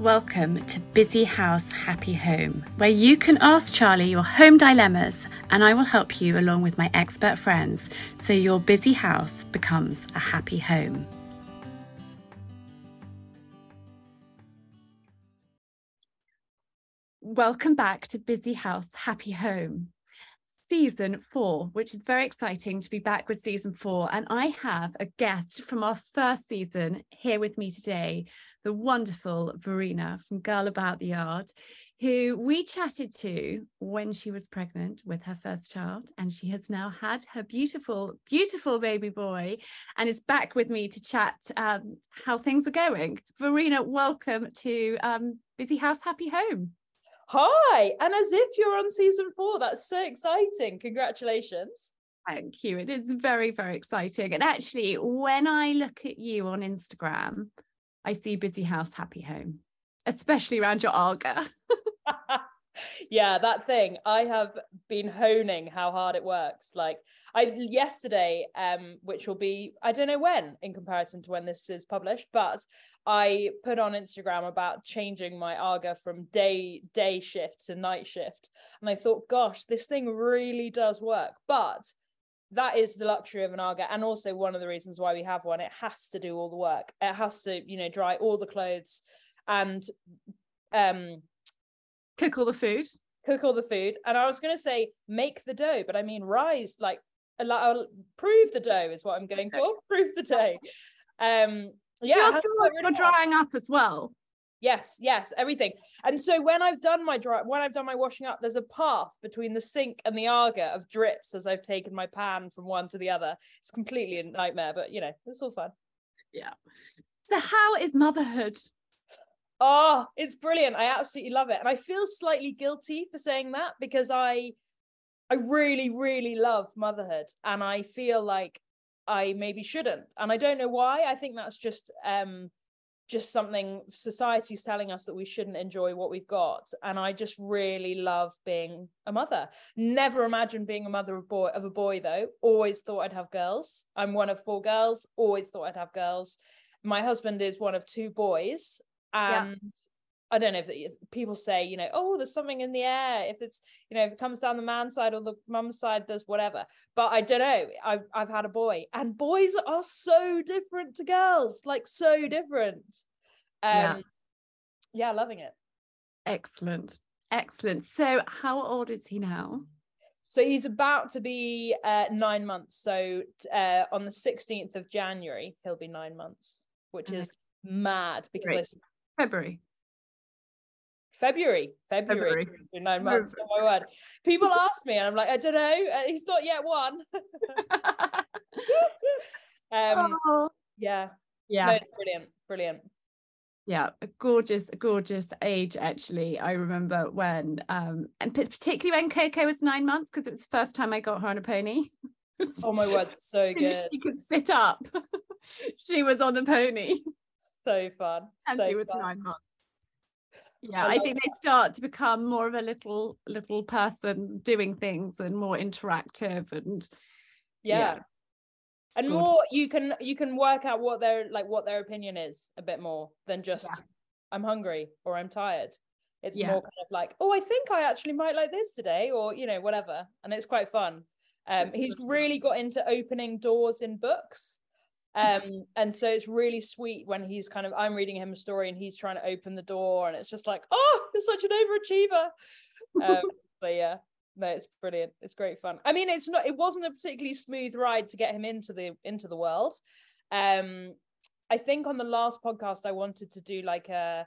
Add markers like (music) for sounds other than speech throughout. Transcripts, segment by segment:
Welcome to Busy House Happy Home, where you can ask Charlie your home dilemmas and I will help you along with my expert friends so your busy house becomes a happy home. Welcome back to Busy House Happy Home season four, which is very exciting to be back with season four. And I have a guest from our first season here with me today, the wonderful Verena from Girl About the Yard, who we chatted to when she was pregnant with her first child. And she has now had her beautiful, beautiful baby boy and is back with me to chat um, how things are going. Verena, welcome to um, Busy House Happy Home. Hi, and as if you're on season four. That's so exciting. Congratulations. Thank you. It is very, very exciting. And actually, when I look at you on Instagram, I see Busy House Happy Home, especially around your Aga. (laughs) yeah, that thing. I have been honing how hard it works. Like I yesterday, um, which will be I don't know when in comparison to when this is published, but I put on Instagram about changing my Aga from day day shift to night shift, and I thought, gosh, this thing really does work. But that is the luxury of an Aga, and also one of the reasons why we have one. It has to do all the work. It has to, you know, dry all the clothes and um cook all the food. Cook all the food. And I was going to say make the dough, but I mean rise like allow prove the dough is what I'm going for. (laughs) Prove the dough. Um yeah, so you're still you're drying up as well. Yes, yes, everything. And so when I've done my dry, when I've done my washing up, there's a path between the sink and the Aga of drips as I've taken my pan from one to the other. It's completely a nightmare, but you know, it's all fun. Yeah. So how is motherhood? Oh, it's brilliant. I absolutely love it. And I feel slightly guilty for saying that because I I really, really love motherhood. And I feel like I maybe shouldn't. And I don't know why. I think that's just um just something society's telling us that we shouldn't enjoy what we've got. And i just really love being a mother. Never imagined being a mother of boy of a boy though. Always thought i'd have girls. I'm one of four girls. Always thought i'd have girls. My husband is one of two boys. And yeah. I don't know if people say, you know, oh, there's something in the air. If it's, you know, if it comes down the man side or the mum side, there's whatever. But I don't know. I've I've had a boy, and boys are so different to girls, like so different. Um, yeah, yeah, loving it. Excellent, excellent. So, how old is he now? So he's about to be uh, nine months. So uh, on the 16th of January, he'll be nine months, which okay. is mad because February. February, February, February. nine months. Oh my word! People ask me, and I'm like, I don't know. Uh, he's not yet one. (laughs) um, (laughs) oh. yeah, yeah, no, brilliant, brilliant. Yeah, a gorgeous, gorgeous age. Actually, I remember when, um, and particularly when Coco was nine months, because it was the first time I got her on a pony. (laughs) oh my word, so good! She could sit up. she was on the pony. So fun. And so she was fun. nine months yeah i think they start to become more of a little little person doing things and more interactive and yeah, yeah. and Good. more you can you can work out what their like what their opinion is a bit more than just yeah. i'm hungry or i'm tired it's yeah. more kind of like oh i think i actually might like this today or you know whatever and it's quite fun um he's really got into opening doors in books um and so it's really sweet when he's kind of i'm reading him a story and he's trying to open the door and it's just like oh you're such an overachiever um (laughs) but yeah no it's brilliant it's great fun i mean it's not it wasn't a particularly smooth ride to get him into the into the world um i think on the last podcast i wanted to do like a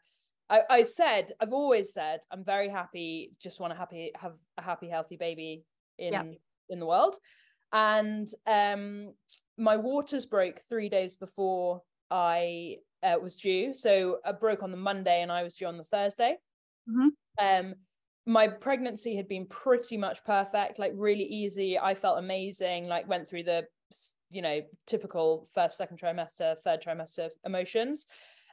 I, I said I've always said I'm very happy, just want to happy have a happy, healthy baby in yeah. in the world. And um my waters broke three days before I uh, was due. So I broke on the Monday and I was due on the Thursday. Mm-hmm. Um, my pregnancy had been pretty much perfect, like really easy. I felt amazing, like went through the, you know, typical first, second trimester, third trimester emotions.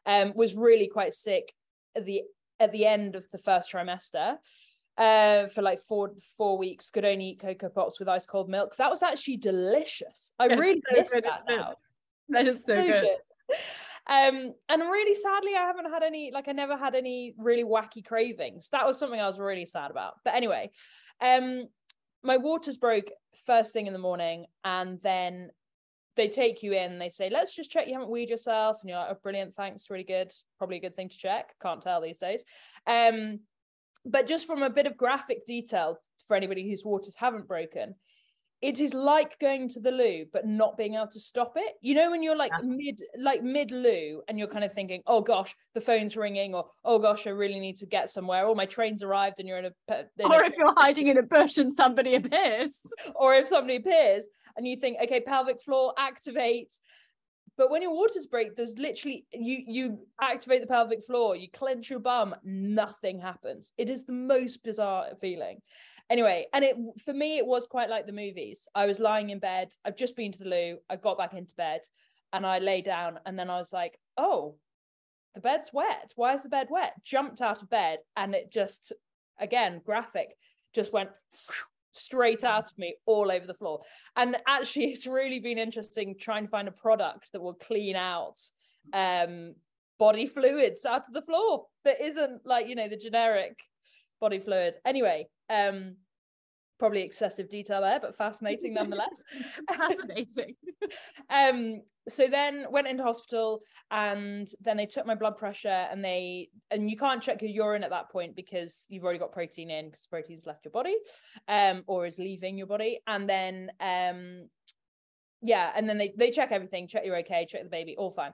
Um, was really quite sick at the at the end of the first trimester uh, for like four four weeks. Could only eat Coco Pops with ice cold milk. That was actually delicious. I really miss that now. That is so, so good. good. um, and really sadly, I haven't had any, like, I never had any really wacky cravings. That was something I was really sad about. But anyway, um, my waters broke first thing in the morning, and then they take you in. They say, "Let's just check you haven't weed yourself," and you're like, "Oh, brilliant, thanks, really good. Probably a good thing to check. Can't tell these days." Um, but just from a bit of graphic detail for anybody whose waters haven't broken, it is like going to the loo but not being able to stop it. You know when you're like yeah. mid like mid loo and you're kind of thinking oh gosh the phone's ringing or oh gosh i really need to get somewhere or my train's arrived and you're in a in or a, if you're hiding in a bush and somebody appears. (laughs) Or if somebody appears and you think okay pelvic floor activate but when your waters break there's literally you you activate the pelvic floor you clench your bum nothing happens. It is the most bizarre feeling. Anyway and it for me it was quite like the movies. I was lying in bed i've just been to the loo i got back into bed and i lay down and then i was like oh the bed's wet. Why is the bed wet? Jumped out of bed and it just again graphic just went straight out of me all over the floor. And actually (laughs) it's really been interesting trying to find a product that will clean out um body (laughs) fluids out of the floor that isn't like you know the generic body fluid. Anyway um, probably excessive detail there, but fascinating (laughs) nonetheless. fascinating. (laughs) um, so then went into hospital and then they took my blood pressure and they and you can't check your urine at that point because you've already got protein in because protein's left your body um or is leaving your body and then um yeah and then they they check everything check you're okay check the baby all fine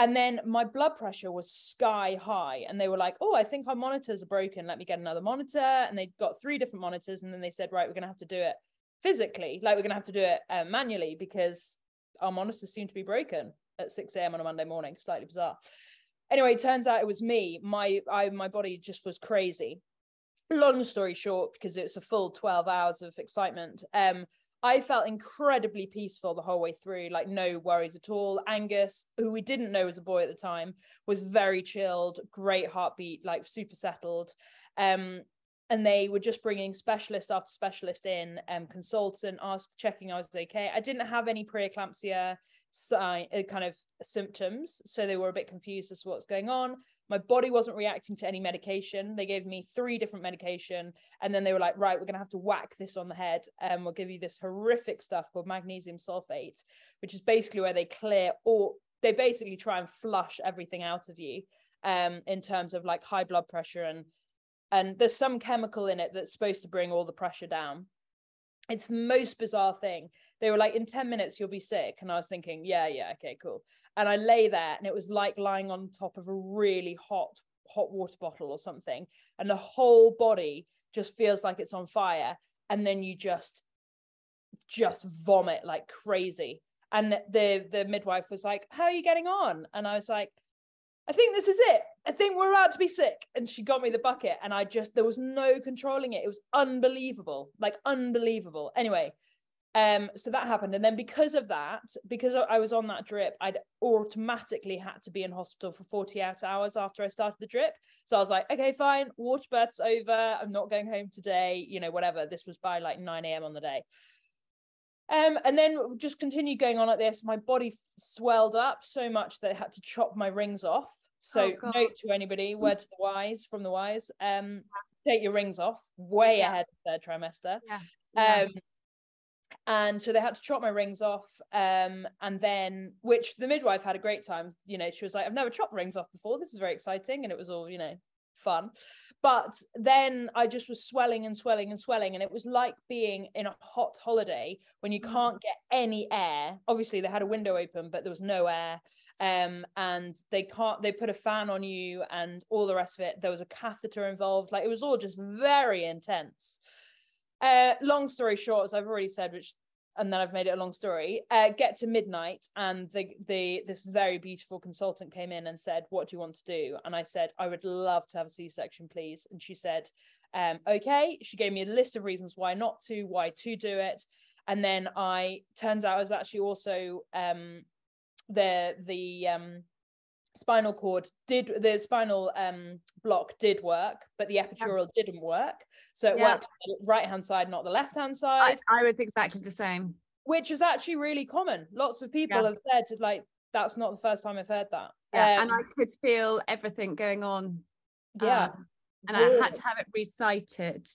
and then my blood pressure was sky high. And they were like, oh, I think our monitors are broken. Let me get another monitor. And they got three different monitors. And then they said, right, we're going to have to do it physically. Like we're going to have to do it uh, manually because our monitors seem to be broken at 6 a.m. on a Monday morning. Slightly bizarre. Anyway, it turns out it was me. My I my body just was crazy. Long story short, because it's a full 12 hours of excitement. Um, I felt incredibly peaceful the whole way through, like no worries at all. Angus, who we didn't know was a boy at the time, was very chilled, great heartbeat, like super settled. Um, and they were just bringing specialist after specialist in, um, consultant, ask, checking I was okay. I didn't have any preeclampsia sign, uh, kind of symptoms, so they were a bit confused as to what's going on my body wasn't reacting to any medication. They gave me three different medication and then they were like right we're going to have to whack this on the head and we'll give you this horrific stuff called magnesium sulfate which is basically where they clear or they basically try and flush everything out of you um in terms of like high blood pressure and and there's some chemical in it that's supposed to bring all the pressure down. It's the most bizarre thing they were like in 10 minutes you'll be sick and i was thinking yeah yeah okay cool and I lay there and it was like lying on top of a really hot hot water bottle or something and the whole body just feels like it's on fire and then you just just vomit like crazy and the the midwife was like how are you getting on and I was like I think this is it. I think we're about to be sick. And she got me the bucket, and I just, there was no controlling it. It was unbelievable, like unbelievable. Anyway, um so that happened. And then because of that because i was on that drip i'd automatically had to be in hospital for 48 hours after i started the drip. So i was like okay fine water birth's over. I'm not going home today you know whatever. This was by like 9 a.m on the day. Um and then just continued going on like this. My body swelled up so much that i had to chop my rings off. So oh, note to anybody. Word to the wise from the wise. Um take your rings off. Way yeah. ahead of third trimester. Yeah. Yeah. And so they had to chop my rings off um, and then which the midwife had a great time you know she was like i've never chopped rings off before. This is very exciting and it was all you know fun. But then i just was swelling and swelling and swelling and it was like being in a hot holiday when you mm. can't get any air. Obviously they had a window open but there was no air um, and they can't they put a fan on you and all the rest of it. There was a catheter involved. Like it was all just very intense uh, long story short, as I've already said, which and then I've made it a long story. Uh, get to midnight, and the the this very beautiful consultant came in and said, "What do you want to do?" And I said, "I would love to have a C-section, please." And she said, um, "Okay." She gave me a list of reasons why not to, why to do it, and then I turns out I was actually also um, the the um, spinal cord did the spinal um block did work but the epidural yeah. didn't work so it yeah. worked right hand side not the left hand side I, I would exactly the same which is actually really common lots of people yeah. have said like that's not the first time I've heard that. Yeah, um, and I could feel everything going on. Yeah. Um, and I had to have it resited.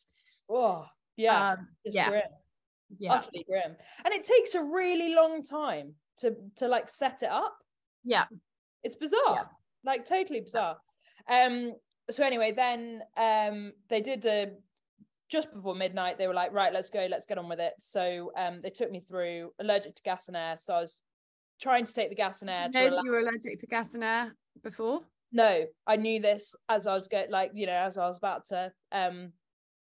Oh, yeah. Um, yeah. Grim. Yeah. Utterly grim. And it takes a really long time to to like set it up. Yeah. It's bizarre. Yeah. Like totally bizarre. Um so anyway, then um they did the just before midnight, they were like, right, let's go, let's get on with it. So um they took me through allergic to gas and air. So I was trying to take the gas and air. No, you were allergic to gas and air before? No, I knew this as I was going, like, you know, as I was about to um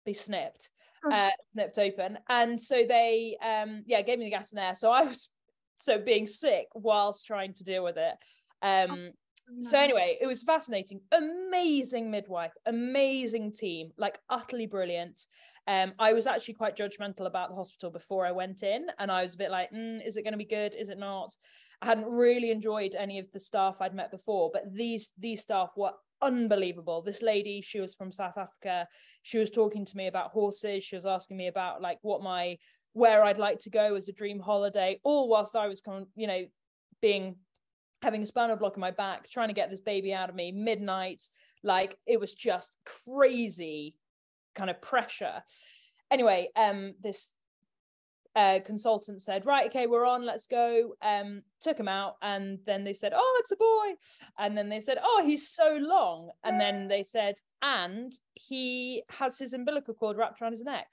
be snipped, uh, snipped open. And so they um yeah, gave me the gas and air. So I was so being sick whilst trying to deal with it. Um oh, so anyway, it was fascinating. Amazing midwife, amazing team, like utterly brilliant. Um, I was actually quite judgmental about the hospital before I went in, and I was a bit like, mm, "Is it going to be good? Is it not?" I hadn't really enjoyed any of the staff I'd met before, but these these staff were unbelievable. This lady, she was from South Africa. She was talking to me about horses. She was asking me about like what my where I'd like to go as a dream holiday, all whilst I was kind of, you know, being having a spinal block in my back, trying to get this baby out of me, midnight. Like it was just crazy kind of pressure. Anyway, um, this uh, consultant said, right, okay, we're on, let's go. Um, took him out, and then they said, oh, it's a boy. And then they said, oh, he's so long. And then they said, and he has his umbilical cord wrapped around his neck.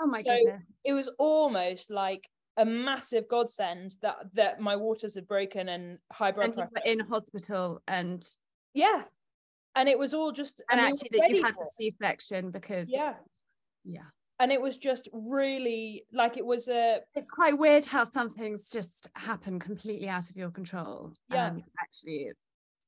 Oh my so goodness. It was almost like a massive godsend that that my waters had broken and high blood and pressure. in hospital and yeah. And it was all just and actually that you had the C-section because yeah. Yeah. And it was just really like it was a it's quite weird how some things just happen completely out of your control. Yeah. And actually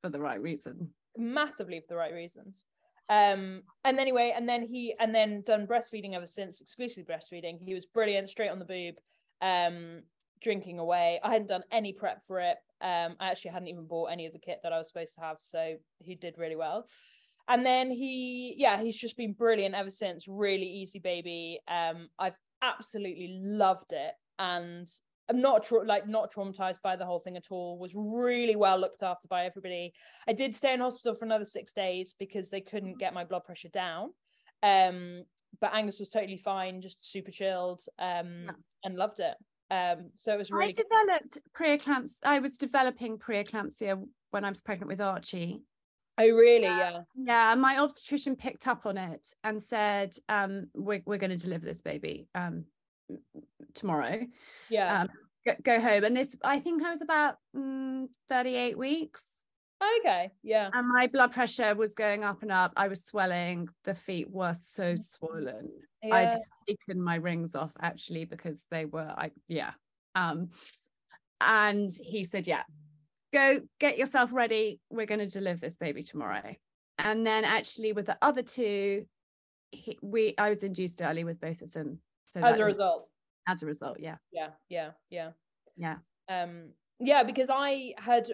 for the right reason. Massively for the right reasons um and anyway and then he and then done breastfeeding ever since exclusively breastfeeding he was brilliant straight on the boob um drinking away i hadn't done any prep for it um i actually hadn't even bought any of the kit that i was supposed to have so he did really well and then he yeah he's just been brilliant ever since really easy baby um i've absolutely loved it and I'm not tra- like not traumatized by the whole thing at all. Was really well looked after by everybody. I did stay in hospital for another six days because they couldn't get my blood pressure down. Um, but Angus was totally fine, just super chilled, um, yeah. and loved it. Um, so it was really. I developed preeclampsia. I was developing preeclampsia when I was pregnant with Archie. Oh, really? Yeah. Yeah. My obstetrician picked up on it and said, um, "We're we're going to deliver this baby." Um, tomorrow. Yeah. Um, go, go, home. And this, I think I was about mm, 38 weeks. Okay. Yeah. And my blood pressure was going up and up. I was swelling. The feet were so mm. swollen. Yeah. I'd taken my rings off actually because they were, I, yeah. Um, and he said, yeah, go get yourself ready. We're going to deliver this baby tomorrow. And then actually with the other two, he, we I was induced early with both of them so as a result. As a result, yeah. Yeah, yeah, yeah. Yeah. Um, yeah, because I had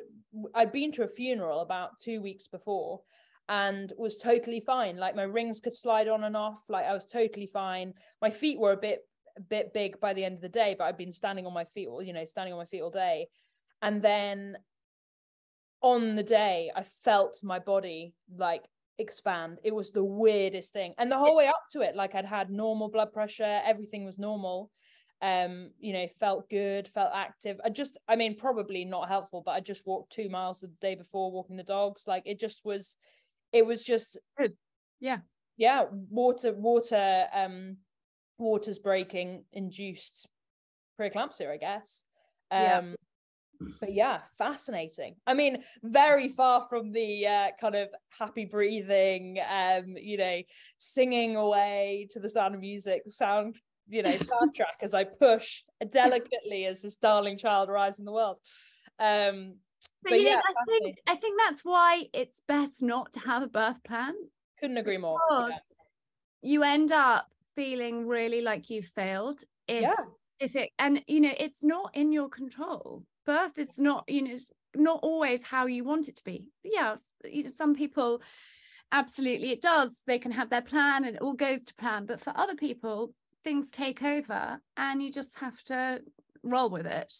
I'd been to a funeral about two weeks before and was totally fine. Like my rings could slide on and off. Like I was totally fine. My feet were a bit a bit big by the end of the day, but I'd been standing on my feet, all, you know, standing on my feet all day. And then on the day, I felt my body like expand. It was the weirdest thing. And the whole way up to it, like I'd had normal blood pressure, everything was normal. Um, you know, felt good, felt active. I just, I mean, probably not helpful, but I just walked two miles the day before walking the dogs. Like it just was, it was just good. Yeah. Yeah. Water, water, um, waters breaking induced preeclampsia, I guess. Um, yeah but yeah fascinating i mean very far from the uh, kind of happy breathing um you know singing away to the sound of music sound you know soundtrack as i push delicately as this darling child arrives in the world um but, yeah, know, I think I think that's why it's best not to have a birth plan. Couldn't agree more. Yeah. You end up feeling really like you've failed if yeah. if it and you know it's not in your control birth is not you know it's not always how you want it to be but yeah you know, some people absolutely it does they can have their plan and it all goes to plan but for other people things take over and you just have to roll with it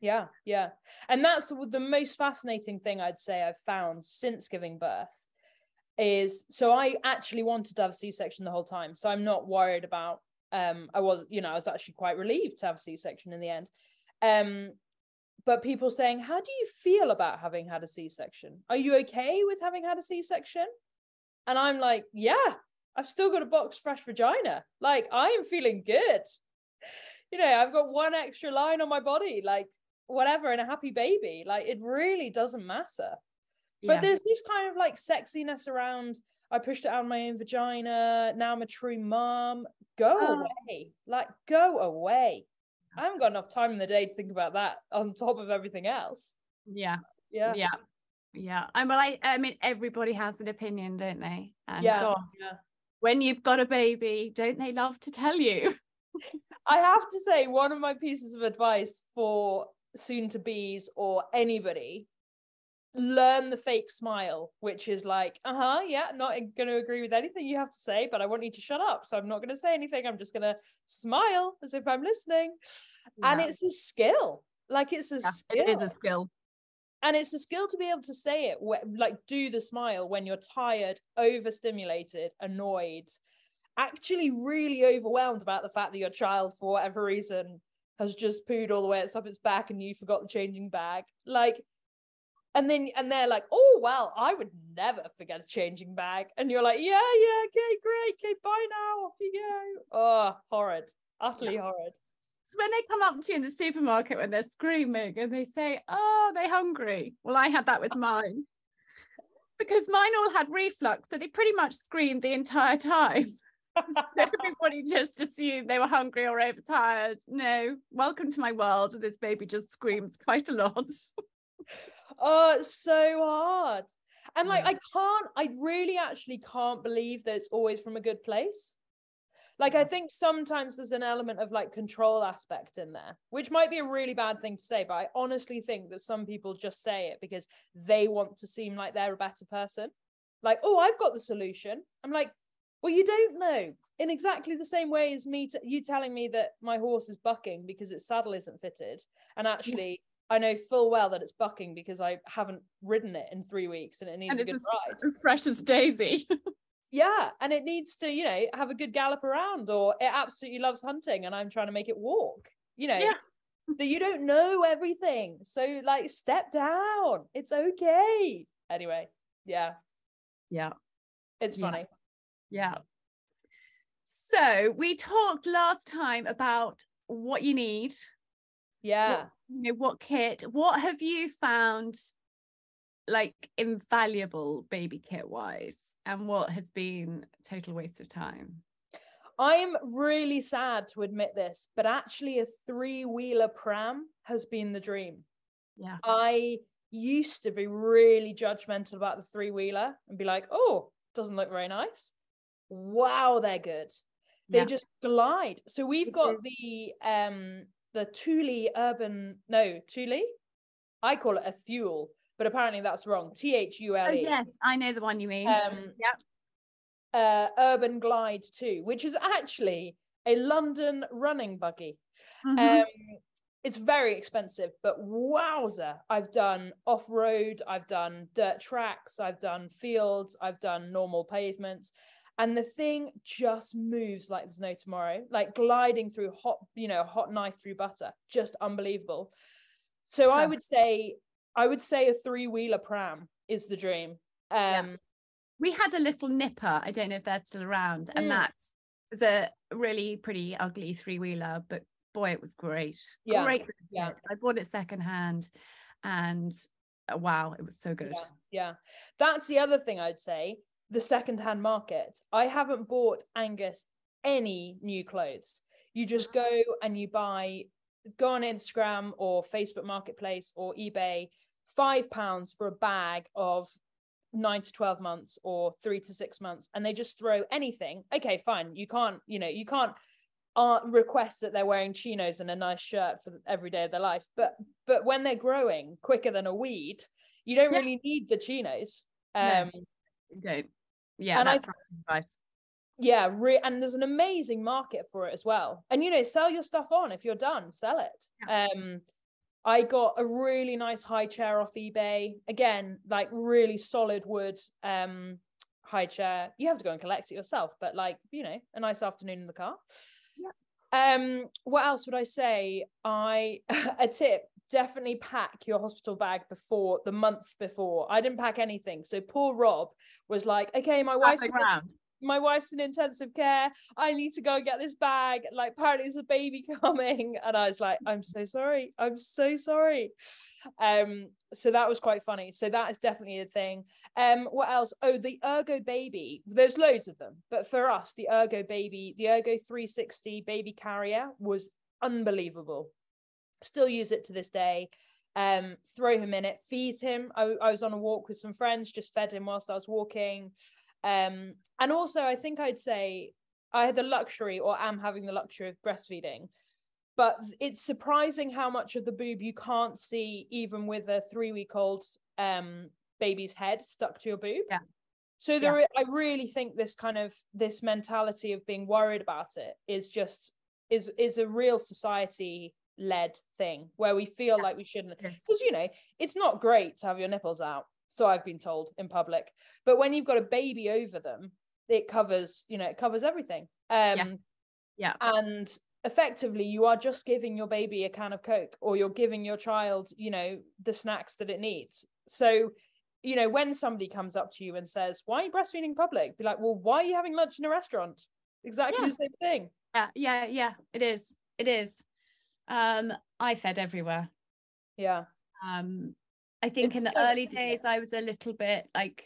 Yeah, yeah. And that's the most fascinating thing I'd say I've found since giving birth is so I actually wanted to have a C-section the whole time. So I'm not worried about um I was, you know, I was actually quite relieved to have a C-section in the end. Um but people saying, How do you feel about having had a C-section? Are you okay with having had a C-section? And I'm like, Yeah, I've still got a box fresh vagina. Like I am feeling good. (laughs) You know, I've got one extra line on my body. Like whatever and a happy baby like it really doesn't matter yeah. but there's this kind of like sexiness around i pushed it out of my own vagina now i'm a true mom go oh. away like go away i haven't got enough time in the day to think about that on top of everything else yeah yeah yeah yeah i'm like i mean everybody has an opinion don't they and yeah, yeah. When you've got a baby don't they love to tell you? (laughs) I have to say, one of my pieces of advice for soon to bees or anybody learn the fake smile which is like uh-huh yeah not going to agree with anything you have to say but i want you to shut up so i'm not going to say anything. I'm just going to smile as if i'm listening. Yeah. and it's a skill. Like it's a yeah, skill it is a skill and it's a skill to be able to say it like do the smile when you're tired overstimulated annoyed actually really overwhelmed about the fact that your child for whatever reason has just pooed all the way up its back and you forgot the changing bag. Like, and then and they're like, oh well, I would never forget a changing bag. And you're like, yeah, yeah, okay, great, okay, bye now, off you go. Oh, horrid, utterly yeah. horrid. So when they come up to you in the supermarket when they're screaming and they say, oh, they're hungry. Well, I had that with mine. Because mine all had reflux, so they pretty much screamed the entire time. (laughs) everybody just assumed they were hungry or overtired. No, welcome to my world. This baby just screams quite a lot. oh, it's so hard. And like. I can't, I really actually can't believe that it's always from a good place. Like, I think sometimes there's an element of like control aspect in there, which might be a really bad thing to say, but I honestly think that some people just say it because they want to seem like they're a better person. Like, oh, I've got the solution. I'm like, well, you don't know. In exactly the same way as me, t- you telling me that my horse is bucking because its saddle isn't fitted, and actually, I know full well that it's bucking because I haven't ridden it in three weeks and it needs and a good ride. Fresh as daisy. (laughs) yeah, and it needs to, you know, have a good gallop around, or it absolutely loves hunting, and I'm trying to make it walk. You know, yeah. that you don't know everything, so like step down. It's okay. Anyway, yeah, yeah, it's funny. Yeah. Yeah. So we talked last time about what you need. Yeah. What, you know, what kit. What have you found like invaluable baby kit wise? And what has been total waste of time? I'm really sad to admit this, but actually a three-wheeler pram has been the dream. Yeah. I used to be really judgmental about the three-wheeler and be like, oh, doesn't look very nice wow, they're good. They yeah. just glide. So we've got the um the Thule Urban no Thule. I call it a Thule, but apparently that's wrong. T H U L E. Oh, yes, I know the one you mean. Um, yep. Uh, Urban Glide 2, which is actually a London running buggy. Mm-hmm. Um, it's very expensive, but wowzer, I've done off road, I've done dirt tracks, I've done fields, I've done normal pavements and the thing just moves like there's no tomorrow like gliding through hot you know hot knife through butter just unbelievable so i would say i would say a three wheeler pram is the dream. Um yeah. we had a little nipper. I don't know if they're still around. And mm. that was a really pretty ugly three wheeler but boy it was great. Yeah. Great yeah. i bought it secondhand and uh, wow it was so good. Yeah, yeah. That's the other thing i'd say the secondhand market. I haven't bought Angus any new clothes. You just go and you buy, go on Instagram or Facebook Marketplace or eBay, five pounds for a bag of nine to 12 months or three to six months, and they just throw anything. Okay, fine. You can't, you know, you can't uh, request that they're wearing chinos and a nice shirt for every day of their life. But but when they're growing quicker than a weed, you don't yeah. really need the chinos. Um, no, don't. Yeah, and that's I, advice. Yeah, re- and there's an amazing market for it as well. And you know, sell your stuff on if you're done, sell it. Yeah. Um, I got a really nice high chair off eBay. Again, like really solid wood um high chair. You have to go and collect it yourself, but like, you know, a nice afternoon in the car. Yeah. Um, what else would I say? I (laughs) a tip, definitely pack your hospital bag before the month before. I didn't pack anything. So poor Rob was like, okay, my wife's my wife's in intensive care. I need to go and get this bag. Like, apparently, there's a baby (laughs) coming. And I was like, I'm so sorry. I'm so sorry. Um, so that was quite funny. So that is definitely a thing. Um, what else? Oh, the Ergo baby. There's loads of them, but for us, the Ergo baby, the Ergo 360 baby carrier was unbelievable. Still use it to this day. Um, throw him in it, feed him. I, I was on a walk with some friends, just fed him whilst I was walking. Um, and also, I think I'd say I had the luxury, or am having the luxury of breastfeeding. But it's surprising how much of the boob you can't see, even with a three-week-old um, baby's head stuck to your boob. Yeah. So there, yeah. I really think this kind of this mentality of being worried about it is just is is a real society led thing where we feel yeah. like we shouldn't because you know it's not great to have your nipples out so I've been told in public. But when you've got a baby over them, it covers, you know, it covers everything. Um yeah. yeah. And effectively you are just giving your baby a can of Coke or you're giving your child, you know, the snacks that it needs. So you know, when somebody comes up to you and says, Why are you breastfeeding public? Be like, Well, why are you having lunch in a restaurant? Exactly yeah. the same thing. Yeah, yeah, yeah. It is. It is. Um, I fed everywhere. Yeah. Um, I think it's in the early days I was a little bit like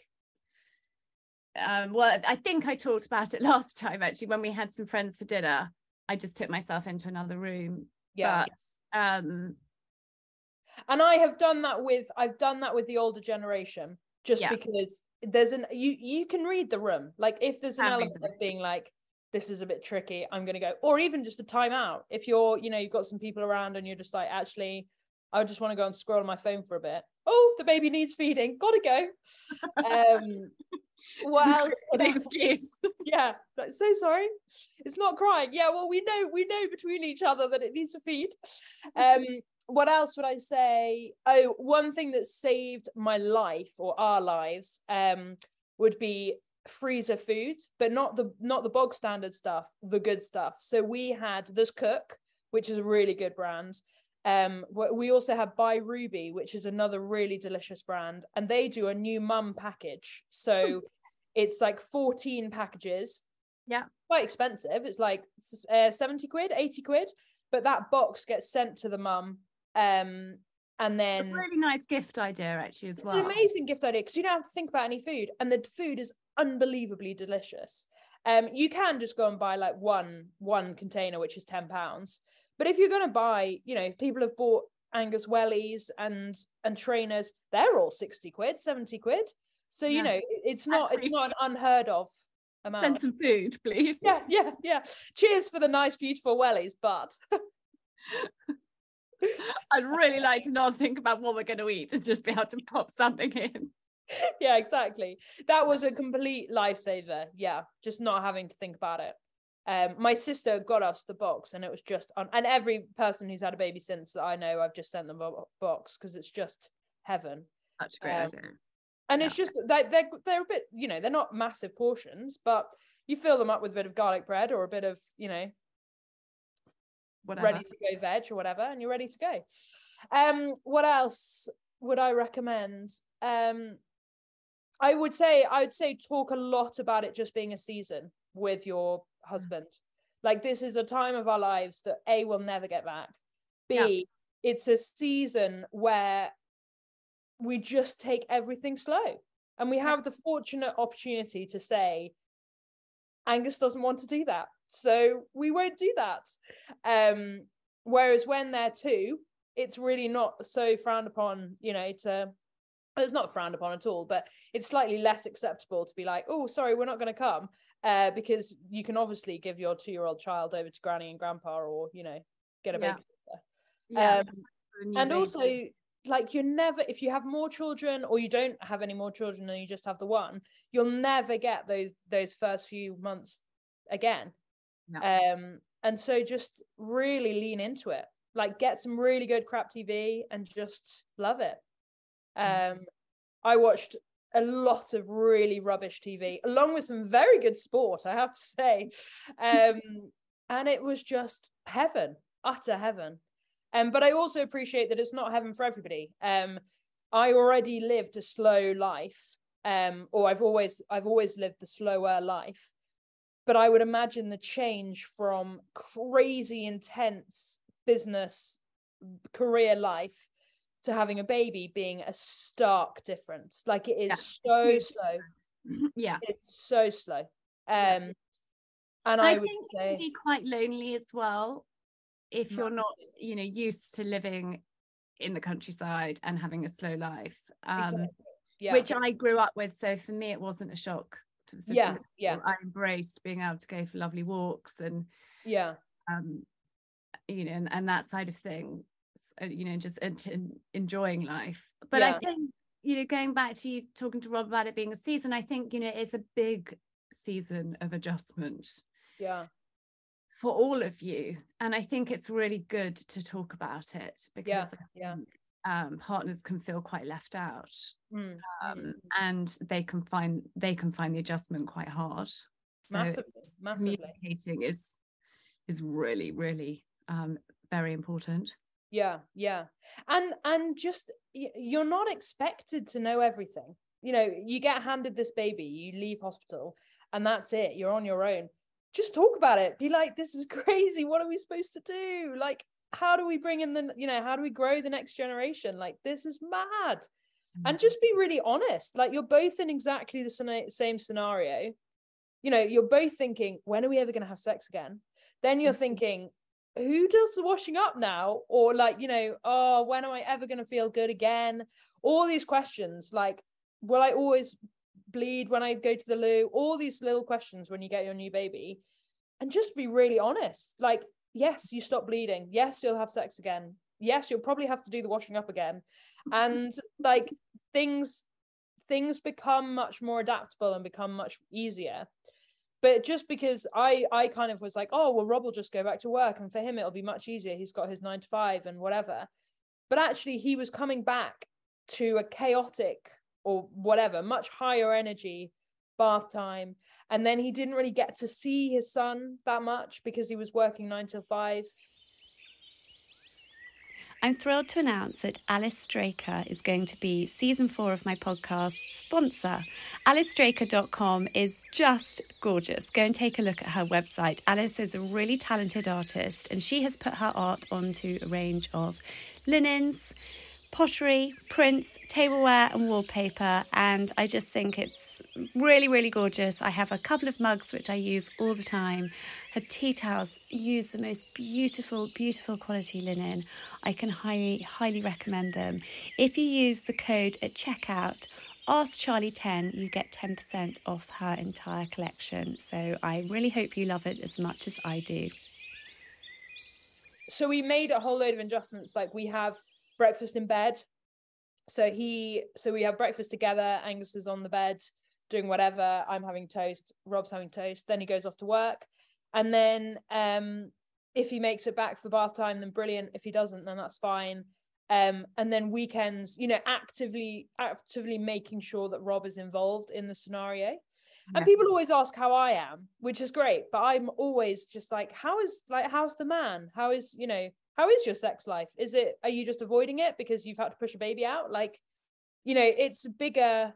um, well, I think I talked about it (laughs) last time actually when we had some friends for dinner. I just took myself into another room. Yeah. But, um and I have done that with I've done that with the older generation just yeah. because there's an you you can read the room. Like if there's an element of being like this is a bit tricky, I'm gonna go, or even just a timeout. If you're, you know, you've got some people around and you're just like, actually, I just want to go and scroll on my phone for a bit. Oh, the baby needs feeding. Gotta go. Um, (laughs) what else? An excuse. (laughs) yeah, like, so sorry. It's not crying. Yeah, well, we know we know between each other that it needs to feed. Um, what else would I say? Oh, one thing that saved my life or our lives um, would be freezer food, but not the not the bog standard stuff, the good stuff. So we had this cook, which is a really good brand. Um, we also have By Ruby, which is another really delicious brand, and they do a new mum package. So it's like 14 packages. Yeah. Quite expensive. It's like uh, 70 quid, 80 quid, but that box gets sent to the mum. Um, and then it's a really nice gift idea actually as well. It's an amazing gift idea because you don't have to think about any food, and the food is unbelievably delicious. Um, you can just go and buy like one one container, which is ten pounds, but if you're going to buy, you know, people have bought Angus wellies and and trainers, they're all 60 quid, 70 quid. So, you yeah. know, it's not it's not an unheard of amount. Send some food, please. Yeah, yeah, yeah. Cheers for the nice, beautiful wellies, but (laughs) (laughs) I'd really like to not think about what we're going to eat and just be able to pop something in. Yeah, exactly. That was a complete lifesaver. Yeah, just not having to think about it um, my sister got us the box and it was just on and every person who's had a baby since that I know I've just sent them a box because it's just heaven. That's great um, idea. And yeah. it's just like they're they're a bit, you know, they're not massive portions, but you fill them up with a bit of garlic bread or a bit of, you know, whatever. ready to go veg or whatever, and you're ready to go. Um, what else would I recommend? Um, I would say I would say talk a lot about it just being a season with your husband. Like this is a time of our lives that A will never get back. B, yeah. it's a season where we just take everything slow. And we have the fortunate opportunity to say, Angus doesn't want to do that. So we won't do that. Um, whereas when they're two, it's really not so frowned upon, you know, to it's not frowned upon at all, but it's slightly less acceptable to be like, oh, sorry, we're not going to come uh, because you can obviously give your two year old child over to granny and grandpa or you know get a yeah. babysitter yeah. Um, and baby. also like you're never if you have more children or you don't have any more children and you just have the one you'll never get those those first few months again um and so just really lean into it. Like get some really good crap tv and just love it. Mm. um i watched a lot of really rubbish tv along with some very good sport i have to say. Um and it was just heaven utter heaven. Um but i also appreciate that it's not heaven for everybody. Um i already lived a slow life. Um or i've always i've always lived the slower life but I would imagine the change from crazy intense business career life to having a baby being a stark difference. Like it is yeah. so slow. (clears throat) Yeah. It's so slow. Um and I, I would think say it can be quite lonely as well if you're not, you know, used to living in the countryside and having a slow life. Um exactly. yeah. which I grew up with. So for me it wasn't a shock yeah yeah. I embraced being able to go for lovely walks and yeah. um you know and, and that side of things uh, you know just enjoying life. But yeah. i think you know going back to you talking to rob about it being a season i think you know it's a big season of adjustment yeah. for all of you. And i think it's really good to talk about it because yeah, yeah um, partners can feel quite left out mm. um, and they can find they can find the adjustment quite hard. So massively massively. communicating is is really really um, very important. Yeah yeah. And and just you're not expected to know everything. You know you get handed this baby you leave hospital and that's it you're on your own. Just talk about it. Be like this is (laughs) crazy. What are we supposed to do? Like how do we bring in the you know how do we grow the next generation? Like this is mad. Mm-hmm. and just be really honest like you're both in exactly the same scenario. You know you're both thinking when are we ever going to have sex again? Then you're mm-hmm. thinking who does the washing up now? Or like you know oh when am i ever going to feel good again? All these questions like will i always bleed when i go to the loo? All these little questions when you get your new baby. And just be really honest like yes, you stop bleeding. Yes, you'll have sex again. Yes, you'll probably have to do the washing up again. And (laughs) like things things become much more adaptable and become much easier. But just because I I kind of was like, oh well, Rob will just go back to work, and for him it'll be much easier. He's got his nine to five and whatever. But actually, he was coming back to a chaotic or whatever, much higher energy bath time and then he didn't really get to see his son that much because he was working nine till five. I'm thrilled to announce that Alice Straker is going to be season four of my podcast sponsor. AliceStraker.com is just gorgeous. Go and take a look at her website. Alice is a really talented artist and she has put her art onto a range of linens, pottery, prints, tableware, and wallpaper. And I just think it's really, really gorgeous. I have a couple of mugs which I use all the time. Her tea towels use the most beautiful, beautiful quality linen. I can highly, highly recommend them. If you use the code at checkout, Ask Charlie 10, you get 10% off her entire collection. So I really hope you love it as much as I do. So we made a whole load of adjustments. Like we have breakfast in bed. So he, so we have breakfast together. Angus is on the bed doing whatever. I'm having toast. Rob's having toast. Then he goes off to work, and then um, if he makes it back for bath time, then brilliant. If he doesn't, then that's fine. Um, and then weekends, you know, actively actively making sure that Rob is involved in the scenario. Yeah. And people always ask how I am, which is great, but I'm always just like, how is like how's the man? How is you know how is your sex life is it are you just avoiding it because you've had to push a baby out like you know it's bigger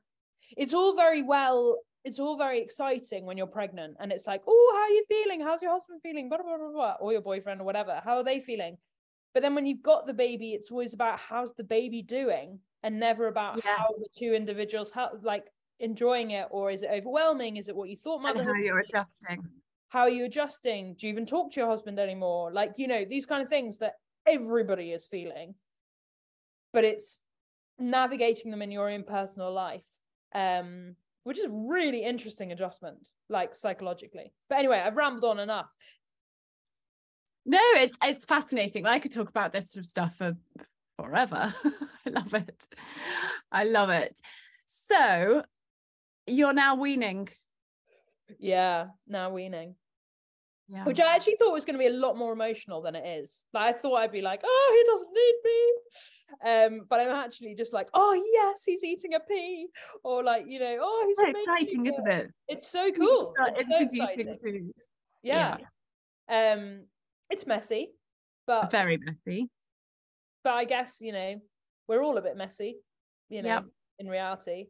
it's all very well it's all very exciting when you're pregnant and it's like oh how are you feeling? How's your husband feeling? Blah, blah, blah, blah, or your boyfriend or whatever. How are they feeling? But then when you've got the baby it's always about how's the baby doing and never about yes. how the two individuals how like enjoying it or is it overwhelming? Is it what you thought motherhood and how you're adjusting. How are you adjusting? Do you even talk to your husband anymore? Like you know these kind of things that everybody is feeling. But it's navigating them in your own personal life um which is really interesting adjustment like psychologically. But anyway i've rambled on enough. No it's it's fascinating. I could talk about this sort of stuff for forever. (laughs) I love it. I love it. So you're now weaning. Yeah now weaning yeah. which I actually thought was going to be a lot more emotional than it is. Like I thought I'd be like, oh, he doesn't need me. Um, but I'm actually just like, oh yes, he's eating a pea, or like, you know, oh, he's so exciting, isn't it? It's so cool. It's so exciting. Yeah. yeah. Um, it's messy, but very messy. But I guess you know we're all a bit messy, you know, yep. in reality.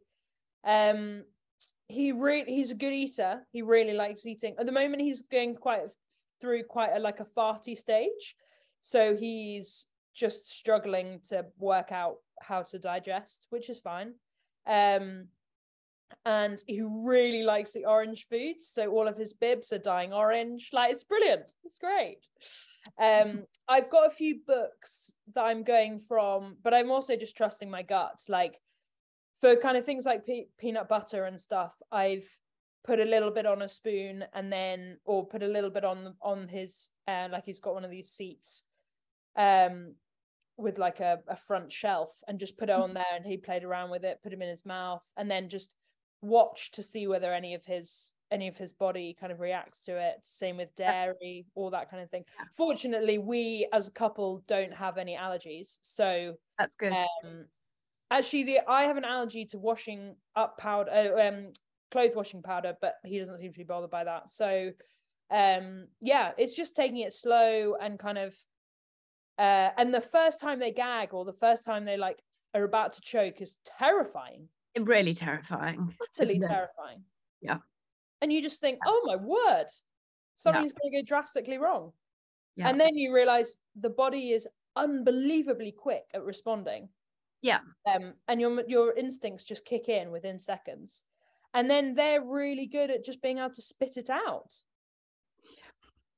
Um, he really he's a good eater. He really likes eating. At the moment, he's going quite through quite a like a farty stage, so he's just struggling to work out how to digest, which is fine. Um, and he really likes the orange foods, so all of his bibs are dying orange. Like it's brilliant. It's great. Um, I've got a few books that I'm going from, but I'm also just trusting my gut. Like for kind of things like pe- peanut butter and stuff, I've put a little bit on a spoon and then or put a little bit on on his uh, like he's got one of these seats um with like a, a front shelf and just put it on there and he played around with it put him in his mouth and then just watch to see whether any of his any of his body kind of reacts to it. Same with dairy all that kind of thing. Fortunately we as a couple don't have any allergies so that's good. um, actually the i have an allergy to washing up powder uh, um clothes washing powder but he doesn't seem to be bothered by that. So um yeah it's just taking it slow and kind of uh and the first time they gag or the first time they like are about to choke is terrifying. Really terrifying utterly terrifying. Yeah. And you just think oh my word something's yeah. going to go drastically wrong. Yeah. and then you realize the body is unbelievably quick at responding yeah. Um and your your instincts just kick in within seconds. And then they're really good at just being able to spit it out.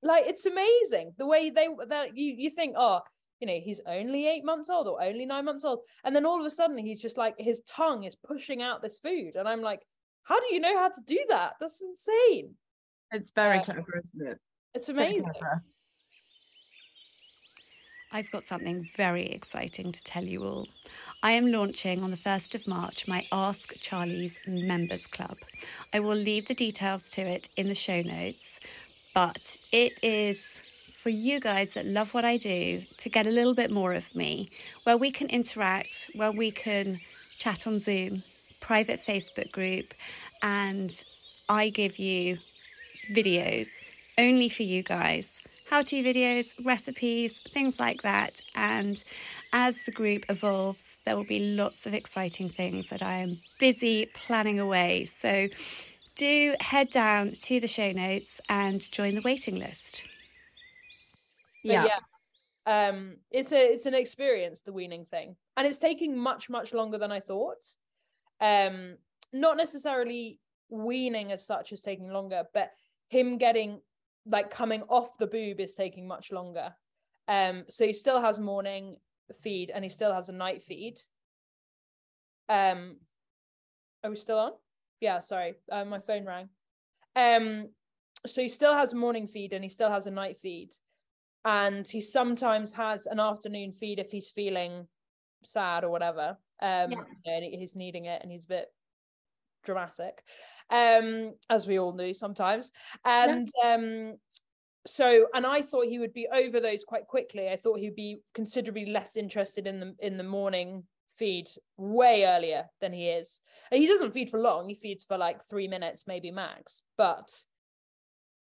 Like it's amazing the way they that you you think oh you know he's only eight months old or only nine months old. And then all of a sudden he's just like his tongue is pushing out this food. And i'm like how do you know how to do that? That's insane. It's very uh, clever isn't it? It's amazing so I've got something very exciting to tell you all. I am launching on the 1st of March my Ask Charlie's Members Club. I will leave the details to it in the show notes, but it is for you guys that love what I do to get a little bit more of me, where we can interact, where we can chat on Zoom, private Facebook group, and I give you videos only for you guys how to videos, recipes, things like that. And as the group evolves, there will be lots of exciting things that I am busy planning away. So do head down to the show notes and join the waiting list. Yeah. yeah. Um, it's a it's an experience, the weaning thing. And it's taking much, much longer than I thought. Um, not necessarily weaning as such is taking longer, but him getting like coming off the boob is taking much longer. Um, so he still has morning feed and he still has a night feed. Um, are we still on? Yeah, sorry, uh, my phone rang. Um, so he still has morning feed and he still has a night feed, and he sometimes has an afternoon feed if he's feeling sad or whatever. Um, yeah. and he's needing it and he's a bit dramatic um, as we all knew sometimes. And yeah. um, so, and I thought he would be over those quite quickly. I thought he'd be considerably less interested in the in the morning feed way earlier than he is. He doesn't feed for long. He feeds for like three minutes, maybe max. But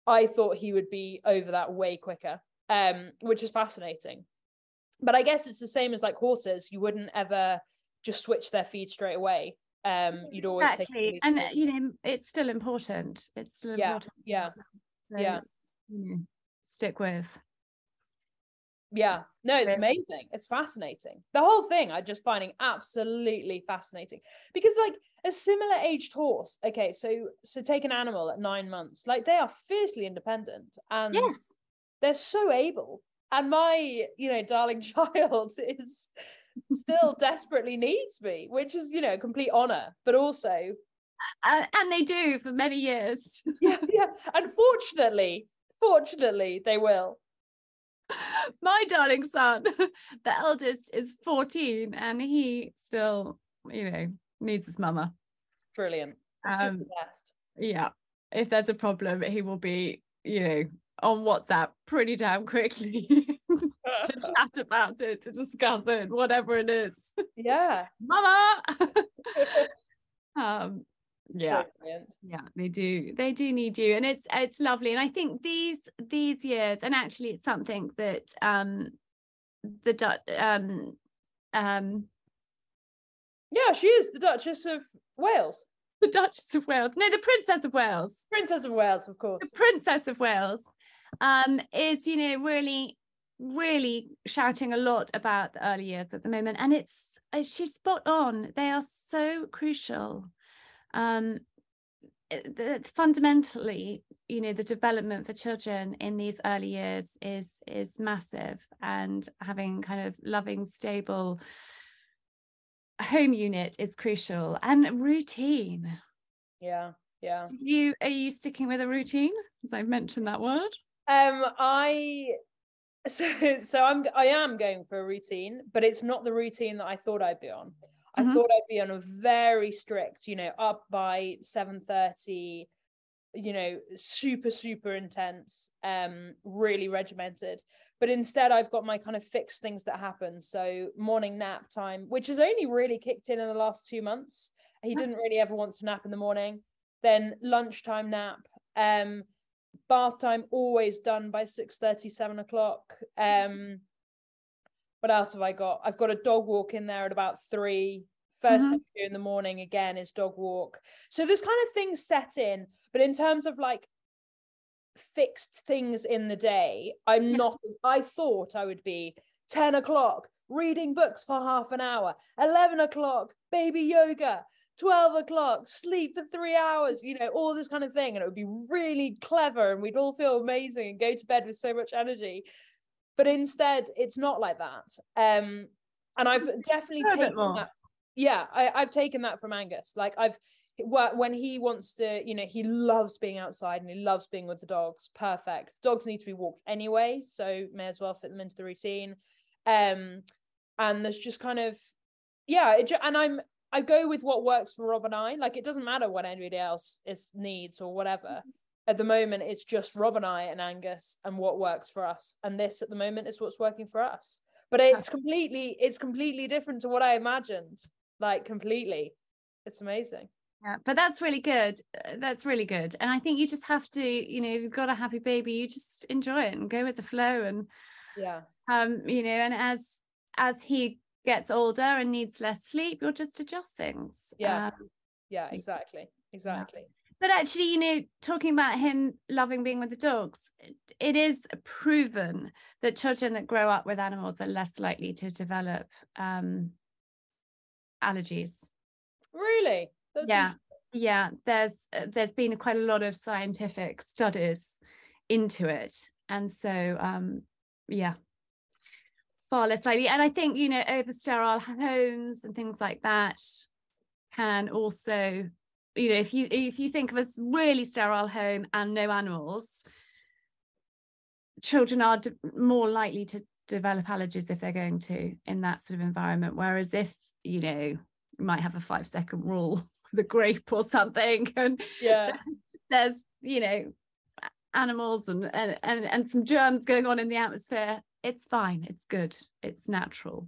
I thought he would be over that way quicker, um, which is fascinating. But I guess it's the same as like horses. You wouldn't ever just switch their feed straight away um you'd always exactly and you know it's still important it's still important yeah so, yeah. you know, stick with. Yeah no it's amazing it's fascinating. The whole thing i just finding absolutely fascinating because like a similar aged horse okay so so take an animal at nine months like they are fiercely independent and yes. they're so able and my you know darling (laughs) child is still desperately needs me, which is, you know, complete honor, but also. Uh, and they do for many years. (laughs) yeah, yeah. Unfortunately, fortunately, they will. My darling son, (laughs) the eldest, is 14 and he still, you know, needs his mama. Brilliant. Um, yeah. If there's a problem, he will be, you know, on WhatsApp pretty damn quickly (laughs) to chat about it, to discuss it, whatever it is. Yeah. (laughs) Mama. (laughs) um yeah so yeah they do they do need you and it's it's lovely and i think these these years and actually it's something that um the Dutch um um yeah she is the duchess of wales the duchess of wales no the princess of wales princess of wales of course the princess of wales um is you know really really shouting a lot about the early years at the moment and it's she's spot on. They are so crucial. Um, eh, the, fundamentally you know the development for children in these early years is is massive and having kind of loving stable home unit is crucial and routine. Yeah yeah. Do you are you sticking with a routine? As i've mentioned that word. Um i so (laughs) so i'm i am going for a routine but it's not the routine that i thought i'd be on mm-hmm. I thought I'd be on a very strict, you know, up by 7:30, you know, super, super intense, um, really regimented. But instead, I've got my kind of fixed things that happen. So morning nap time, which has only really kicked in in the last two months. He didn't really ever want to nap in the morning. Then lunchtime nap. Um, bath time always done by 6 30 7 o'clock um what else have I got? I've got a dog walk in there at about three. 1st mm-hmm. thing we do in the morning again is dog walk. So there's kind of things set in, but in terms of like fixed things in the day, I'm not. I thought I would be 10 o'clock reading books for half an hour, 11 o'clock baby yoga, 12 o'clock sleep for three hours, you know, all this kind of thing. And it would be really clever and we'd all feel amazing and go to bed with so much energy. But instead it's not like that. Um and i've definitely taken that yeah I, i've taken that from angus. Like i've when he wants to you know he loves being outside and he loves being with the dogs. Perfect. Dogs need to be walked anyway so may as well fit them into the routine. Um and there's just kind of yeah it, and i'm i go with what works for rob and i. Like it doesn't matter what anybody else is needs or whatever. At the moment it's just rob and i and angus and what works for us. And this at the moment is what's working for us. But it's completely it's completely different to what i imagined. Like completely. It's amazing. Yeah but that's really good. Uh, that's really good. And i think you just have to you know you've got a happy baby you just enjoy it and go with the flow and yeah. um you know and as as he gets older and needs less sleep you'll just adjust things yeah um, yeah exactly exactly but actually, you know, talking about him loving being with the dogs, it is proven that children that grow up with animals are less likely to develop um, allergies. Really? That's yeah, yeah. There's uh, there's been quite a lot of scientific studies into it, and so um, yeah, far less likely. And I think you know, over sterile homes and things like that can also you know if you if you think of a really sterile home and no animals children are de- more likely to develop allergies if they're going to in that sort of environment whereas if you know you might have a five second rule (laughs) with a grape or something (laughs) and yeah (laughs) there's you know animals and, and and and some germs going on in the atmosphere it's fine it's good it's natural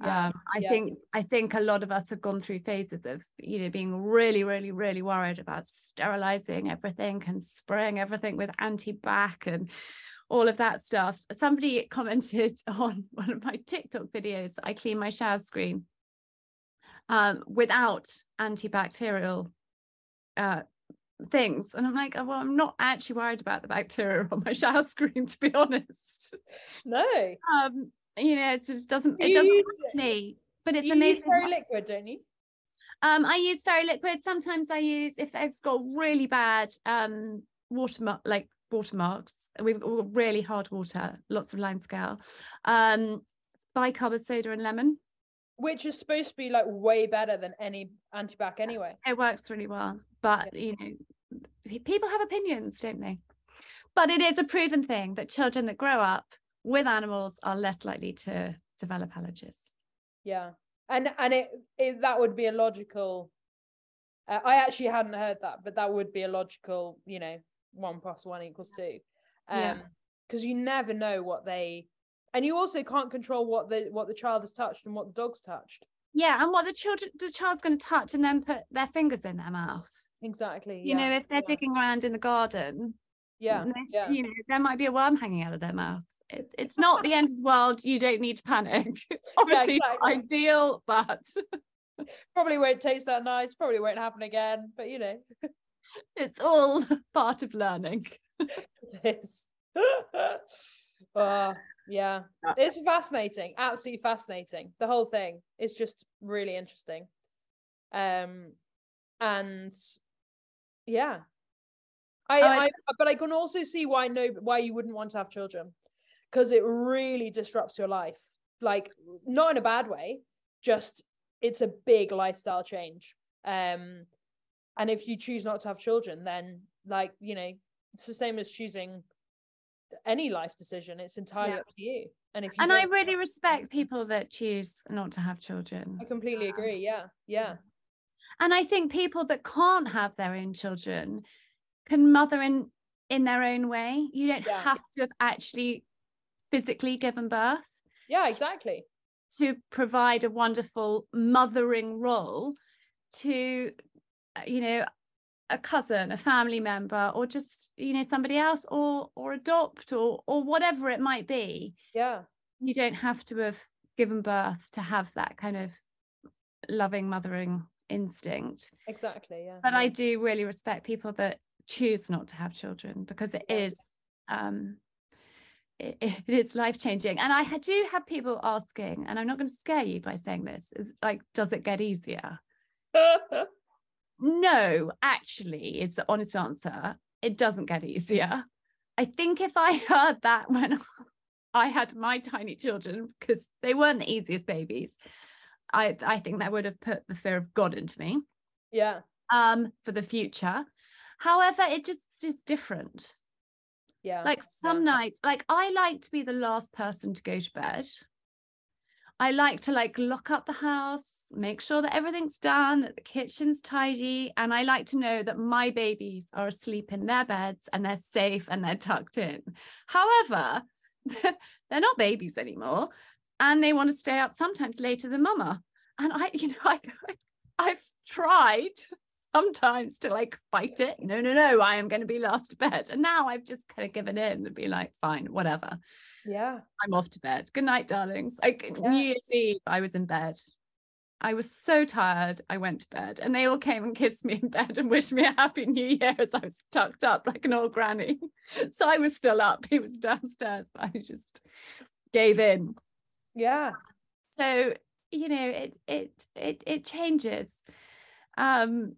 yeah, um, I yeah. think I think a lot of us have gone through phases of you know being really really really worried about sterilizing everything and spraying everything with anti-bac and all of that stuff. Somebody (laughs) commented (laughs) on one of my TikTok videos I clean my shower screen um, without antibacterial uh, things. And I'm like, oh, well, I'm not actually worried about the bacteria (laughs) on my shower screen, to be honest. No. Um, you know, it just doesn't it doesn't use, me. But it's amazing. fairy liquid, don't you? Um, I use fairy liquid. Sometimes I use if it's got really bad um watermark like watermarks. We've got really hard water, lots of lime scale. Um, bicarb of soda and lemon. Which is supposed to be like way better than any antibac anyway. It works really well. But yeah. you know, people have opinions, don't they? But it is a proven thing that children that grow up with animals are less likely to develop allergies. Yeah, and and it, it that would be a logical. Uh, I actually hadn't heard that, but that would be a logical, you know, one plus one equals two. um Yeah. because you never know what they and you also can't control what the what the child has touched and what the dog's touched Yeah, and what the children the child's going to touch and then put their fingers in their mouth. Exactly You know, if they're yeah, digging around in the garden, yeah they- yeah you know, there might be a worm hanging out of their mouth. It, it's not the end of the world. You don't need to panic. (laughs) It's (laughs) obviously not exactly. ideal, but (laughs) probably won't taste that nice probably won't happen again but you know it's all part of learning. it is uh, yeah Yeah. it's fascinating absolutely fascinating the whole thing is just really interesting um and yeah. I, Oh, I it's- but i can also see why no why you wouldn't want to have children because it really disrupts your life. Like not in a bad way just it's a big lifestyle change. Um and if you choose not to have children then like you know it's the same as choosing any life decision. It's entirely Yeah. up to you. And if you And I really respect people that choose not to have children. i completely agree. Yeah. Yeah And I think people that can't have their own children can mother in in their own way. You don't Yeah. have to have actually physically given birth yeah exactly to provide a wonderful mothering role to uh, you know a cousin a family member or just you know somebody else or or adopt or or whatever it might be yeah you don't have to have given birth to have that kind of loving mothering instinct. Exactly yeah. But i do really respect people that choose not to have children because it is um it, it is life changing and i do have people asking and i'm not going to scare you by saying this is like does it get easier? (laughs) No actually is the honest answer it doesn't get easier. I think if i heard that when (laughs) i had my tiny children because they weren't the easiest babies i i think that would have put the fear of god into me. Yeah. Um for the future. However it just is different. Yeah. Like some nights like i like to be the last person to go to bed. I like to like lock up the house make sure that everything's done that the kitchen's tidy and i like to know that my babies are asleep in their beds and they're safe and they're tucked in. However (laughs) they're not babies anymore and they want to stay up sometimes later than mama and i (laughs) you know I, i've tried sometimes to like fight it. No, no, no, I am going to be last to bed. And now I've just kind of given in and be like, fine, whatever. yeah I'm off to bed. Good night, darlings. Like Yeah. New Year's Eve, I was in bed. I was so tired. I went to bed and they all came and kissed me in bed and wished me a happy new year as I was tucked up like an old granny. (laughs) So I was still up. He was downstairs, but I just gave in. Yeah So, you know, it it it it changes. Um,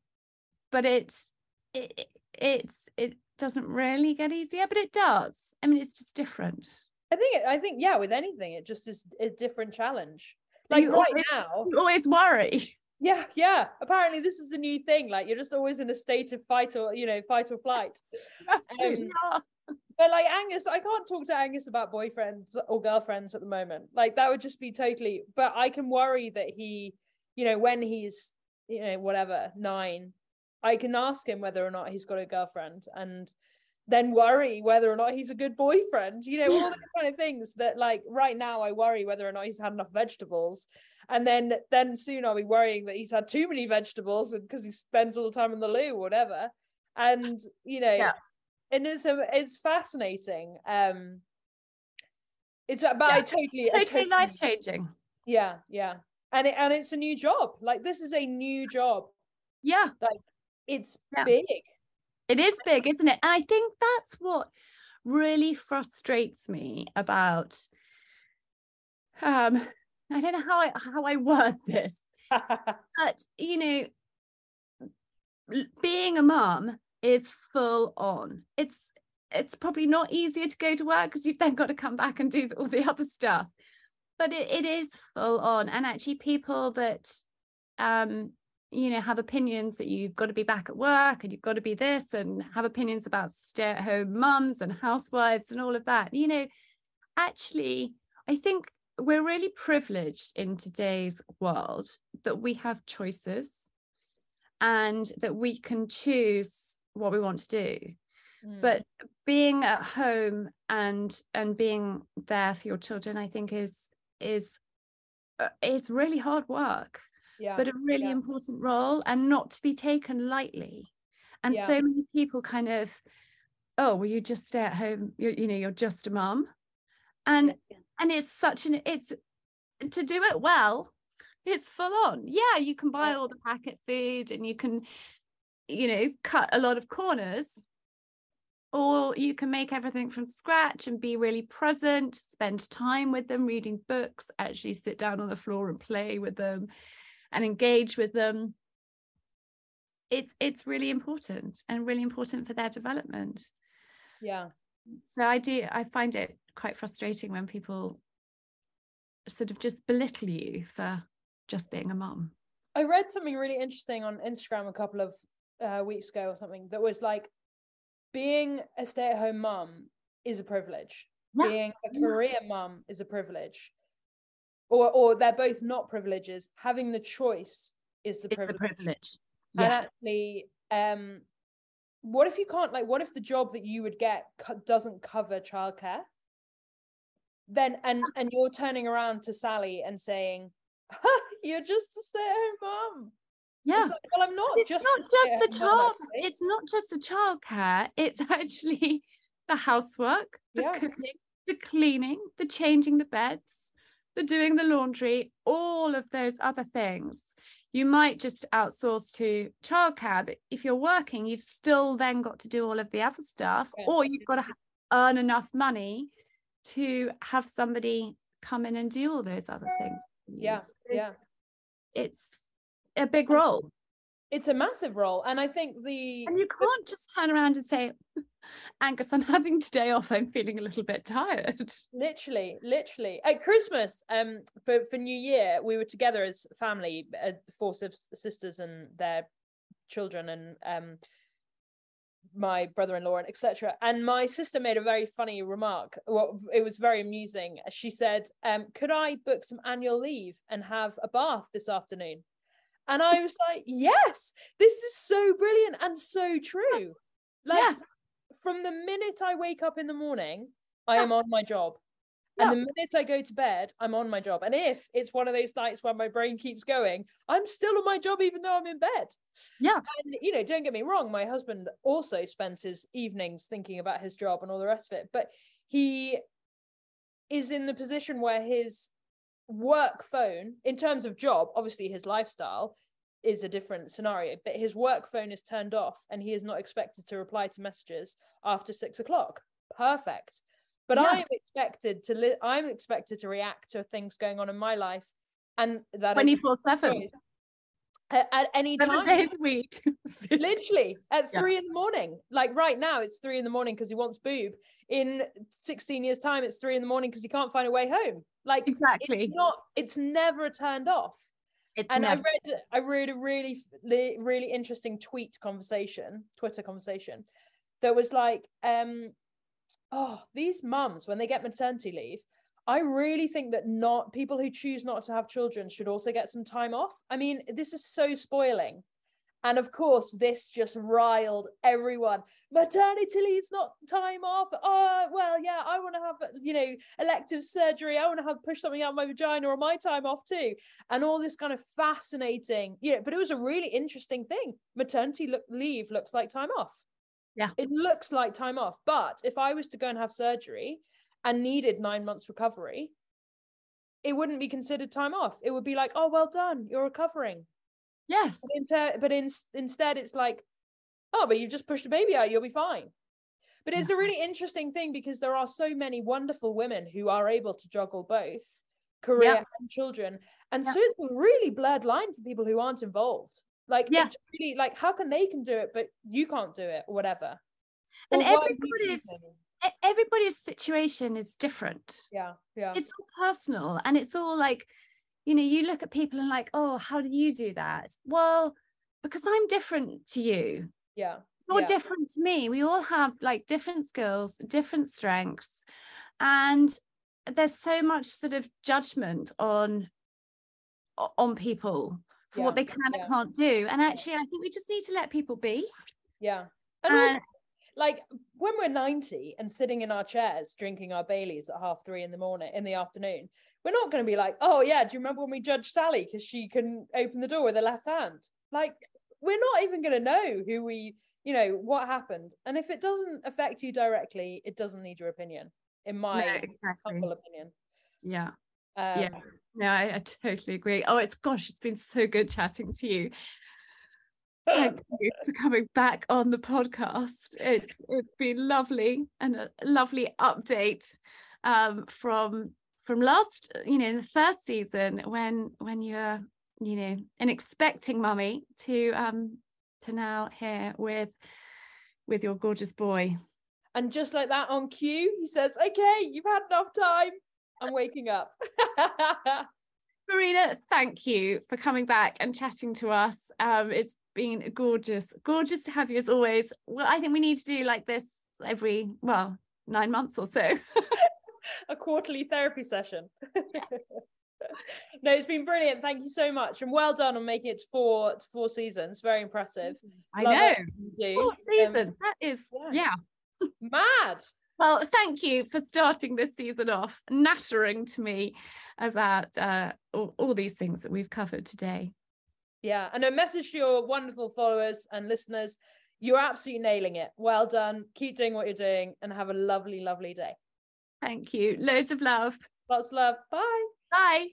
but it's it it- it's it doesn't really get easier, but it does. I mean, it's just different. i think it, i think yeah with anything it just is a different challenge like You right always- now You always worry. (laughs) yeah yeah apparently this is a new thing like you're just always in a state of fight or you know fight or flight (laughs) Absolutely not. But like Angus, I can't talk to Angus about boyfriends or girlfriends at the moment. Like that would just be totally. But I can worry that he, you know, when he's, you know, whatever nine, I can ask him whether or not he's got a girlfriend, and then worry whether or not he's a good boyfriend. You know, all (laughs) the kind of things that like right now I worry whether or not he's had enough vegetables, and then then soon I'll be worrying that he's had too many vegetables because he spends all the time in the loo or whatever. And you know, Yeah. And it's a, it's fascinating. Um, it's but I Yeah. totally, I Totally totally- life changing. yeah, yeah, and it, and it's a new job. Like this is a new job. Yeah, like It's Yeah. big. it is big, isn't it? And I think that's what really frustrates me about. Um, I don't know how I how I word this, (laughs) but you know being a mum is full on. It's it's probably not easier to go to work because you've then got to come back and do all the other stuff. But it, it is full on. And actually people that um you know have opinions that you've got to be back at work and you've got to be this and have opinions about stay-at-home mums and housewives and all of that you know actually i think we're really privileged in today's world that we have choices and that we can choose what we want to do mm. but being at home and and being there for your children i think is is uh, it's really hard work yeah. but a really yeah. important role and not to be taken lightly and yeah. so many people kind of oh well you just stay at home you're, you know you're just a mom and and it's such an it's to do it well it's full on yeah you can buy all the packet food and you can you know cut a lot of corners or you can make everything from scratch and be really present spend time with them reading books actually sit down on the floor and play with them and engage with them. It's it's really important and really important for their development. Yeah. So i do i find it quite frustrating when people sort of just belittle you for just being a mom i read something really interesting on instagram a couple of uh, weeks ago or something that was like being a stay-at-home mom is a privilege. Yeah. being a career mom is a privilege. Or or they're both not privileges. Having the choice is the privilege, the privilege. Yeah. and actually um what if you can't like what if the job that you would get co- doesn't cover childcare? Then and and you're turning around to sally and saying (laughs) you're just a stay-at-home mom yeah. Like, well i'm not it's just not just the child it's not just the childcare it's (laughs) actually the housework the yeah. cooking the cleaning the changing the beds the doing the laundry all of those other things. You might just outsource to childcare but if you're working you've still then got to do all of the other stuff yeah. or you've got to earn enough money to have somebody come in and do all those other things yeah so yeah. it's a big role. it's a massive role and i think the and you can't just turn around and say (laughs) angus i'm having today off. I'm feeling a little bit tired. (laughs) Literally literally. At christmas um for for new year we were together as family uh, four sisters and their children and um my brother-in-law and etc and my sister made a very funny remark. Well it was very amusing. She said um could i book some annual leave and have a bath this afternoon and i was like yes this is so brilliant and so true like yeah. from the minute i wake up in the morning i am on my job and the minute I go to bed, I'm on my job. And if it's one of those nights where my brain keeps going, I'm still on my job even though I'm in bed. Yeah. And you know, don't get me wrong, my husband also spends his evenings thinking about his job and all the rest of it, but he is in the position where his work phone, in terms of job, obviously his lifestyle is a different scenario, but his work phone is turned off and he is not expected to reply to messages after six o'clock. Perfect but yeah. i'm expected to li- i'm expected to react to things going on in my life and that 24 7 at, at, any time. days a week. (laughs) Literally at yeah. three in the morning. Like right now it's three in the morning because he wants boob. In 16 years time it's three in the morning because he can't find a way home. Like exactly. it's not it's never turned off. It's and never... I read I read a really really interesting tweet conversation, Twitter conversation, that was like, um, oh, these mums, when they get maternity leave, I really think that not people who choose not to have children should also get some time off. I mean, this is so spoiling. And of course, this just riled everyone. Maternity leave's not time off. Oh, well, yeah, I want to have, you know, elective surgery. I want to have push something out my vagina or my time off too. And all this kind of fascinating, yeah, but it was a really interesting thing. Maternity look, leave looks like time off. Yeah. It looks like time off. But if I was to go and have surgery and needed nine months recovery, it wouldn't be considered time off. It would be like, oh, well done, you're recovering. Yes. But, inter- but in- instead, it's like, oh, but you've just pushed a baby out, you'll be fine. But it's yeah. a really interesting thing because there are so many wonderful women who are able to juggle both career yeah. and children. And yeah. so it's a really blurred line for people who aren't involved. Like yeah. it's really like how can they can do it, but you can't do it, or whatever. And or everybody's everybody's situation is different. Yeah, yeah. It's all personal and it's all like, you know, you look at people and like, oh, how do you do that? Well, because I'm different to you. Yeah. You're yeah. different to me. We all have like different skills, different strengths. And there's so much sort of judgment on on people for yeah. what they can yeah. and can't do. And actually, I think we just need to let people be. Yeah. And, and also, uh, like when we're 90 and sitting in our chairs drinking our Baileys at half three in the morning in the afternoon, we're not going to be like, oh yeah, do you remember when we judged Sally because she couldn't open the door with her left hand? Like we're not even going to know who we, you know, what happened. And if it doesn't affect you directly, it doesn't need your opinion, in my no, exactly. humble opinion. Yeah. Um, yeah. No, I, I totally agree. Oh, it's gosh, it's been so good chatting to you. Thank you for coming back on the podcast. It's it's been lovely and a lovely update um, from from last, you know, in the first season when when you're, you know, an expecting mummy to um to now here with with your gorgeous boy. And just like that on cue, he says, "Okay, you've had enough time. I'm waking up." (laughs) Verena, thank you for coming back and chatting to us. Um, it's been gorgeous, gorgeous to have you as always. Well, I think we need to do like this every well nine months or so. (laughs) (laughs) A quarterly therapy session. (laughs) no, it's been brilliant. Thank you so much, and well done on making it to four to four seasons. Very impressive. I Love know. Four seasons. Um, that is yeah. yeah. Mad. Well, thank you for starting this season off, nattering to me about uh, all, all these things that we've covered today. Yeah, and a message to your wonderful followers and listeners you're absolutely nailing it. Well done. Keep doing what you're doing and have a lovely, lovely day. Thank you. Loads of love. Lots of love. Bye. Bye.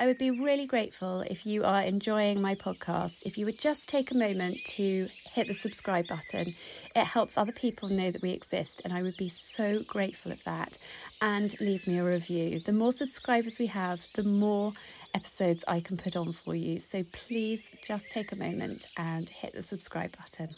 I would be really grateful if you are enjoying my podcast, if you would just take a moment to hit the subscribe button. It helps other people know that we exist, and I would be so grateful of that. And leave me a review. The more subscribers we have, the more episodes I can put on for you. So please just take a moment and hit the subscribe button.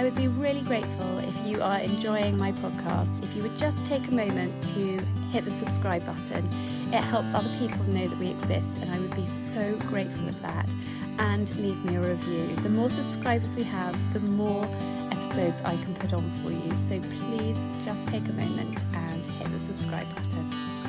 I would be really grateful if you are enjoying my podcast, if you would just take a moment to hit the subscribe button. It helps other people know that we exist, and I would be so grateful of that. And leave me a review. The more subscribers we have, the more episodes I can put on for you. So please just take a moment and hit the subscribe button.